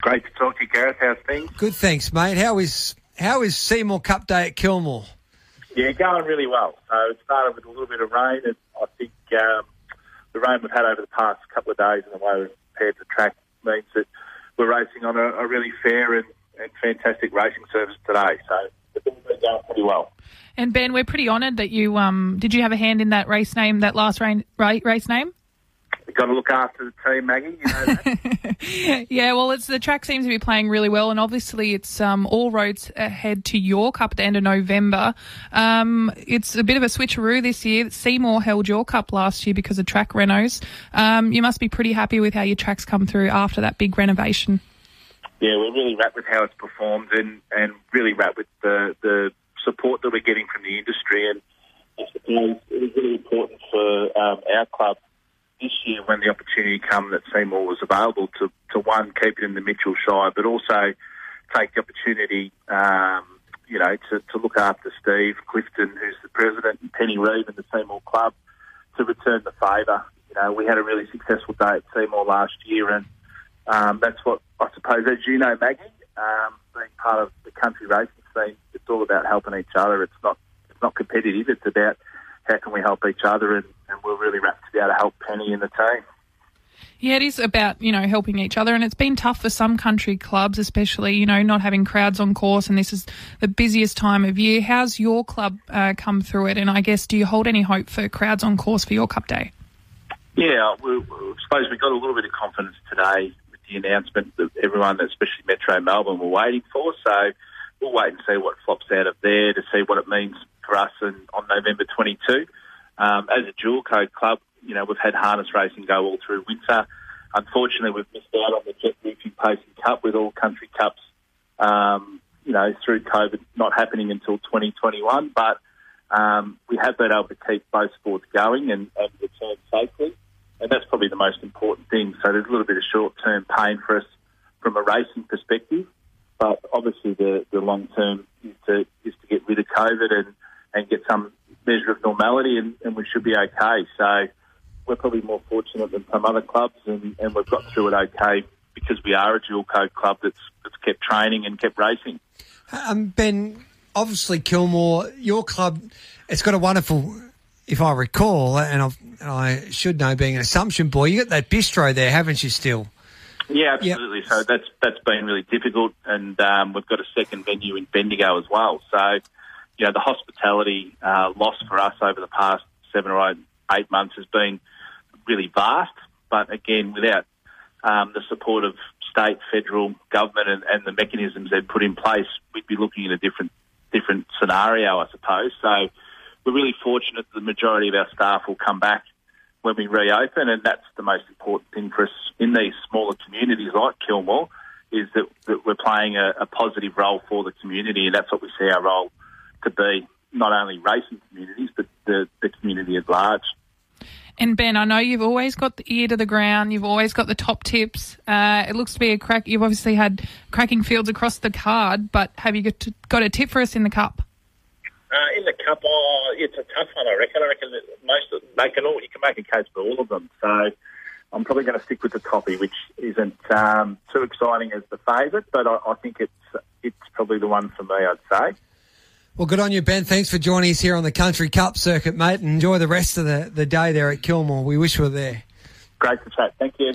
Great to talk to you, Gareth. How's things? Good, thanks, mate. How is how is Seymour Cup Day at Kilmore? Yeah, going really well. So it started with a little bit of rain, and I think um, the rain we've had over the past couple of days and the way we've prepared the track means that we're racing on a, a really fair and, and fantastic racing service today. So it's been going pretty well. And Ben, we're pretty honoured that you um, did you have a hand in that race name, that last rain, race name? You've got to look after the team, Maggie. You know that. yeah, well, it's the track seems to be playing really well, and obviously it's um, all roads ahead to York up at the end of November. Um, it's a bit of a switcheroo this year. Seymour held your cup last year because of track renos. Um, you must be pretty happy with how your tracks come through after that big renovation. Yeah, we're really rapt with how it's performed, and, and really rapt with the the support that we're getting from the industry. And it was really important for um, our club this year when the opportunity come that Seymour was available to, to one, keep it in the Mitchell Shire, but also take the opportunity, um, you know, to, to look after Steve Clifton, who's the president, and Penny Reeve and the Seymour Club to return the favour. You know, we had a really successful day at Seymour last year, and um, that's what I suppose, as you know, Maggie, um, being part of the country racing scene, it's all about helping each other. It's not it's not competitive. It's about how can we help each other, and, and we're really rapt to be able to help Penny and the team. Yeah, it is about, you know, helping each other. And it's been tough for some country clubs, especially, you know, not having crowds on course. And this is the busiest time of year. How's your club uh, come through it? And I guess, do you hold any hope for crowds on course for your Cup Day? Yeah, we, we suppose we got a little bit of confidence today with the announcement that everyone, especially Metro Melbourne, were waiting for. So we'll wait and see what flops out of there to see what it means for us in, on November 22. Um, as a dual code club, you know, we've had harness racing go all through winter. Unfortunately, we've missed out on the Jet Roofing Pacing Cup with all country cups, um, you know, through COVID not happening until 2021. But um, we have been able to keep both sports going and, and return safely. And that's probably the most important thing. So there's a little bit of short-term pain for us from a racing perspective. But obviously, the, the long term is to is to get rid of COVID and, and get some measure of normality, and, and we should be okay. So we're probably more fortunate than some other clubs, and, and we've got through it okay because we are a dual code club that's that's kept training and kept racing. Um, ben, obviously Kilmore, your club, it's got a wonderful. If I recall, and, I've, and I should know, being an Assumption boy, you got that bistro there, haven't you? Still. Yeah, absolutely. Yep. So that's that's been really difficult, and um, we've got a second venue in Bendigo as well. So, you know, the hospitality uh, loss for us over the past seven or eight, eight months has been really vast. But again, without um, the support of state, federal government, and, and the mechanisms they've put in place, we'd be looking at a different different scenario, I suppose. So, we're really fortunate that the majority of our staff will come back when we reopen, and that's the most important thing for us in these smaller communities like Kilmore, is that, that we're playing a, a, positive role for the community, and that's what we see our role to be, not only racing communities, but the, the community at large. And Ben, I know you've always got the ear to the ground. You've always got the top tips. Uh, it looks to be a crack. You've obviously had cracking fields across the card, but have you got, to, got a tip for us in the cup? Uh, in the cup, oh, it's a tough one. I reckon. I reckon most of, they can all. You can make a case for all of them. So I'm probably going to stick with the toppy, which isn't um, too exciting as the favourite, but I, I, think it's it's probably the one for me. I'd say. Well, good on you, Ben. Thanks for joining us here on the Country Cup circuit, mate. And enjoy the rest of the, the day there at Kilmore. We wish we were there. Great to chat. Thank you.